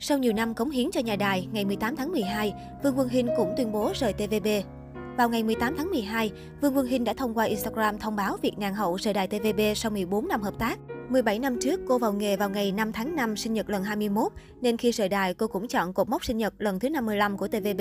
Sau nhiều năm cống hiến cho nhà đài, ngày 18 tháng 12, Vương Quân Hinh cũng tuyên bố rời TVB. Vào ngày 18 tháng 12, Vương Quân Hinh đã thông qua Instagram thông báo việc nàng hậu rời đài TVB sau 14 năm hợp tác. 17 năm trước, cô vào nghề vào ngày 5 tháng 5 sinh nhật lần 21, nên khi rời đài, cô cũng chọn cột mốc sinh nhật lần thứ 55 của TVB.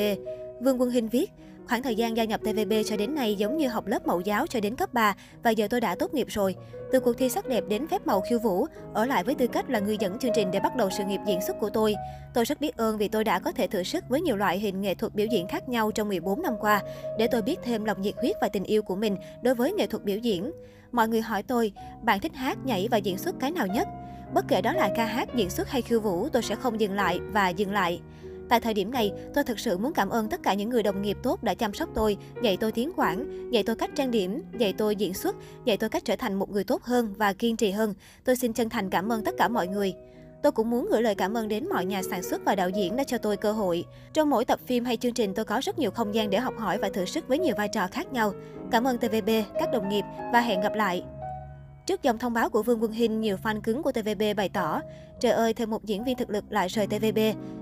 Vương Quân Hinh viết, khoảng thời gian gia nhập TVB cho đến nay giống như học lớp mẫu giáo cho đến cấp 3 và giờ tôi đã tốt nghiệp rồi. Từ cuộc thi sắc đẹp đến phép màu khiêu vũ, ở lại với tư cách là người dẫn chương trình để bắt đầu sự nghiệp diễn xuất của tôi. Tôi rất biết ơn vì tôi đã có thể thử sức với nhiều loại hình nghệ thuật biểu diễn khác nhau trong 14 năm qua, để tôi biết thêm lòng nhiệt huyết và tình yêu của mình đối với nghệ thuật biểu diễn. Mọi người hỏi tôi, bạn thích hát, nhảy và diễn xuất cái nào nhất? Bất kể đó là ca hát, diễn xuất hay khiêu vũ, tôi sẽ không dừng lại và dừng lại. Tại thời điểm này, tôi thực sự muốn cảm ơn tất cả những người đồng nghiệp tốt đã chăm sóc tôi, dạy tôi tiếng Quảng, dạy tôi cách trang điểm, dạy tôi diễn xuất, dạy tôi cách trở thành một người tốt hơn và kiên trì hơn. Tôi xin chân thành cảm ơn tất cả mọi người. Tôi cũng muốn gửi lời cảm ơn đến mọi nhà sản xuất và đạo diễn đã cho tôi cơ hội. Trong mỗi tập phim hay chương trình tôi có rất nhiều không gian để học hỏi và thử sức với nhiều vai trò khác nhau. Cảm ơn TVB, các đồng nghiệp và hẹn gặp lại. Trước dòng thông báo của Vương Quân Hinh, nhiều fan cứng của TVB bày tỏ, trời ơi, thêm một diễn viên thực lực lại rời TVB,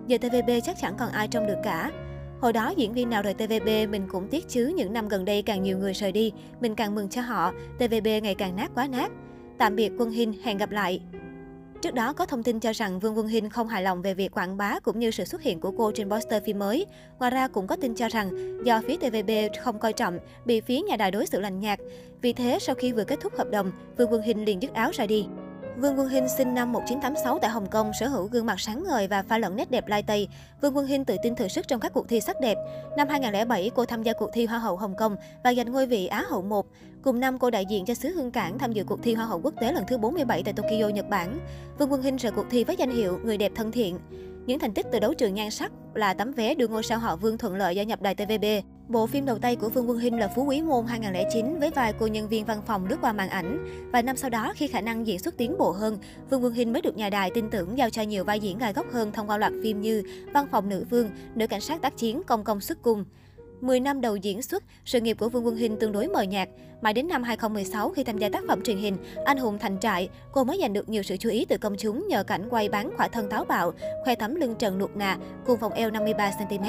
giờ TVB chắc chẳng còn ai trông được cả. Hồi đó diễn viên nào rời TVB mình cũng tiếc chứ những năm gần đây càng nhiều người rời đi, mình càng mừng cho họ, TVB ngày càng nát quá nát. Tạm biệt Quân Hinh, hẹn gặp lại. Trước đó có thông tin cho rằng Vương Quân Hinh không hài lòng về việc quảng bá cũng như sự xuất hiện của cô trên poster phim mới. Ngoài ra cũng có tin cho rằng do phía TVB không coi trọng, bị phía nhà đài đối xử lạnh nhạt. Vì thế sau khi vừa kết thúc hợp đồng, Vương Quân Hinh liền dứt áo ra đi. Vương Quân Hinh sinh năm 1986 tại Hồng Kông, sở hữu gương mặt sáng ngời và pha lẫn nét đẹp lai tây. Vương Quân Hinh tự tin thử sức trong các cuộc thi sắc đẹp. Năm 2007, cô tham gia cuộc thi Hoa hậu Hồng Kông và giành ngôi vị Á hậu 1. Cùng năm, cô đại diện cho xứ Hương Cảng tham dự cuộc thi Hoa hậu quốc tế lần thứ 47 tại Tokyo, Nhật Bản. Vương Quân Hinh rời cuộc thi với danh hiệu Người đẹp thân thiện. Những thành tích từ đấu trường nhan sắc là tấm vé đưa ngôi sao họ Vương thuận lợi gia nhập đài TVB. Bộ phim đầu tay của Vương Quân Hinh là Phú Quý Môn 2009 với vai cô nhân viên văn phòng lướt qua màn ảnh. Vài năm sau đó, khi khả năng diễn xuất tiến bộ hơn, Vương Quân Hinh mới được nhà đài tin tưởng giao cho nhiều vai diễn gai góc hơn thông qua loạt phim như Văn phòng nữ vương, Nữ cảnh sát tác chiến, Công công xuất cung. 10 năm đầu diễn xuất, sự nghiệp của Vương Quân Hinh tương đối mờ nhạt. Mãi đến năm 2016 khi tham gia tác phẩm truyền hình Anh hùng thành trại, cô mới giành được nhiều sự chú ý từ công chúng nhờ cảnh quay bán khỏa thân táo bạo, khoe tấm lưng trần nuột nà cùng vòng eo 53 cm.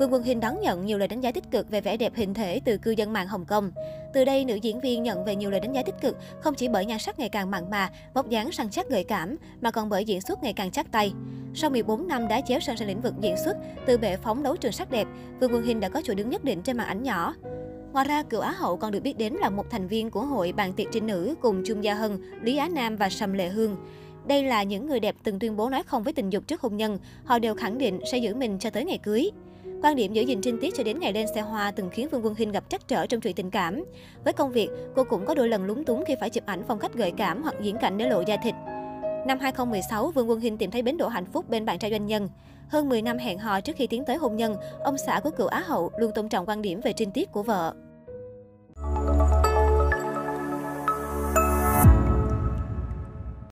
Vương Quân Hinh đón nhận nhiều lời đánh giá tích cực về vẻ đẹp hình thể từ cư dân mạng Hồng Kông. Từ đây, nữ diễn viên nhận về nhiều lời đánh giá tích cực không chỉ bởi nhan sắc ngày càng mặn mà, vóc dáng săn chắc gợi cảm, mà còn bởi diễn xuất ngày càng chắc tay. Sau 14 năm đá chéo sang sang lĩnh vực diễn xuất, từ bệ phóng đấu trường sắc đẹp, Vương Quân Hinh đã có chỗ đứng nhất định trên màn ảnh nhỏ. Ngoài ra, cựu Á hậu còn được biết đến là một thành viên của hội bàn tiệc trinh nữ cùng Chung Gia Hân, Lý Á Nam và Sầm Lệ Hương. Đây là những người đẹp từng tuyên bố nói không với tình dục trước hôn nhân. Họ đều khẳng định sẽ giữ mình cho tới ngày cưới. Quan điểm giữ gìn trinh tiết cho đến ngày lên xe hoa từng khiến Vương Quân Hinh gặp trắc trở trong chuyện tình cảm. Với công việc, cô cũng có đôi lần lúng túng khi phải chụp ảnh phong cách gợi cảm hoặc diễn cảnh để lộ da thịt. Năm 2016, Vương Quân Hinh tìm thấy bến đỗ hạnh phúc bên bạn trai doanh nhân. Hơn 10 năm hẹn hò trước khi tiến tới hôn nhân, ông xã của cựu Á hậu luôn tôn trọng quan điểm về trinh tiết của vợ.